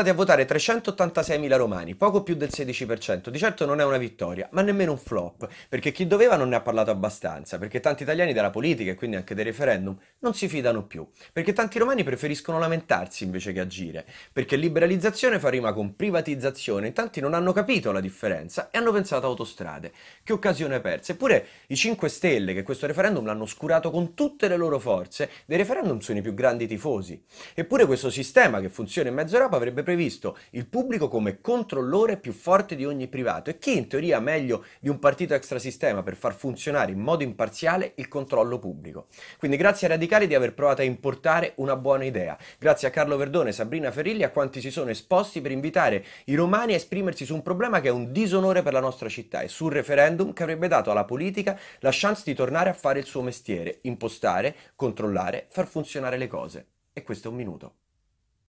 andati a votare 386.000 romani, poco più del 16%. Di certo non è una vittoria, ma nemmeno un flop, perché chi doveva non ne ha parlato abbastanza, perché tanti italiani della politica e quindi anche dei referendum non si fidano più, perché tanti romani preferiscono lamentarsi invece che agire, perché liberalizzazione fa rima con privatizzazione, tanti non hanno capito la differenza e hanno pensato a autostrade. Che occasione persa. Eppure i 5 Stelle che questo referendum l'hanno oscurato con tutte le loro forze, dei referendum sono i più grandi tifosi. Eppure questo sistema che funziona in mezzo Europa avrebbe previsto il pubblico come controllore più forte di ogni privato e chi in teoria meglio di un partito extrasistema per far funzionare in modo imparziale il controllo pubblico. Quindi grazie ai radicali di aver provato a importare una buona idea, grazie a Carlo Verdone, Sabrina Ferilli e a quanti si sono esposti per invitare i romani a esprimersi su un problema che è un disonore per la nostra città e sul referendum che avrebbe dato alla politica la chance di tornare a fare il suo mestiere, impostare, controllare, far funzionare le cose. E questo è un minuto.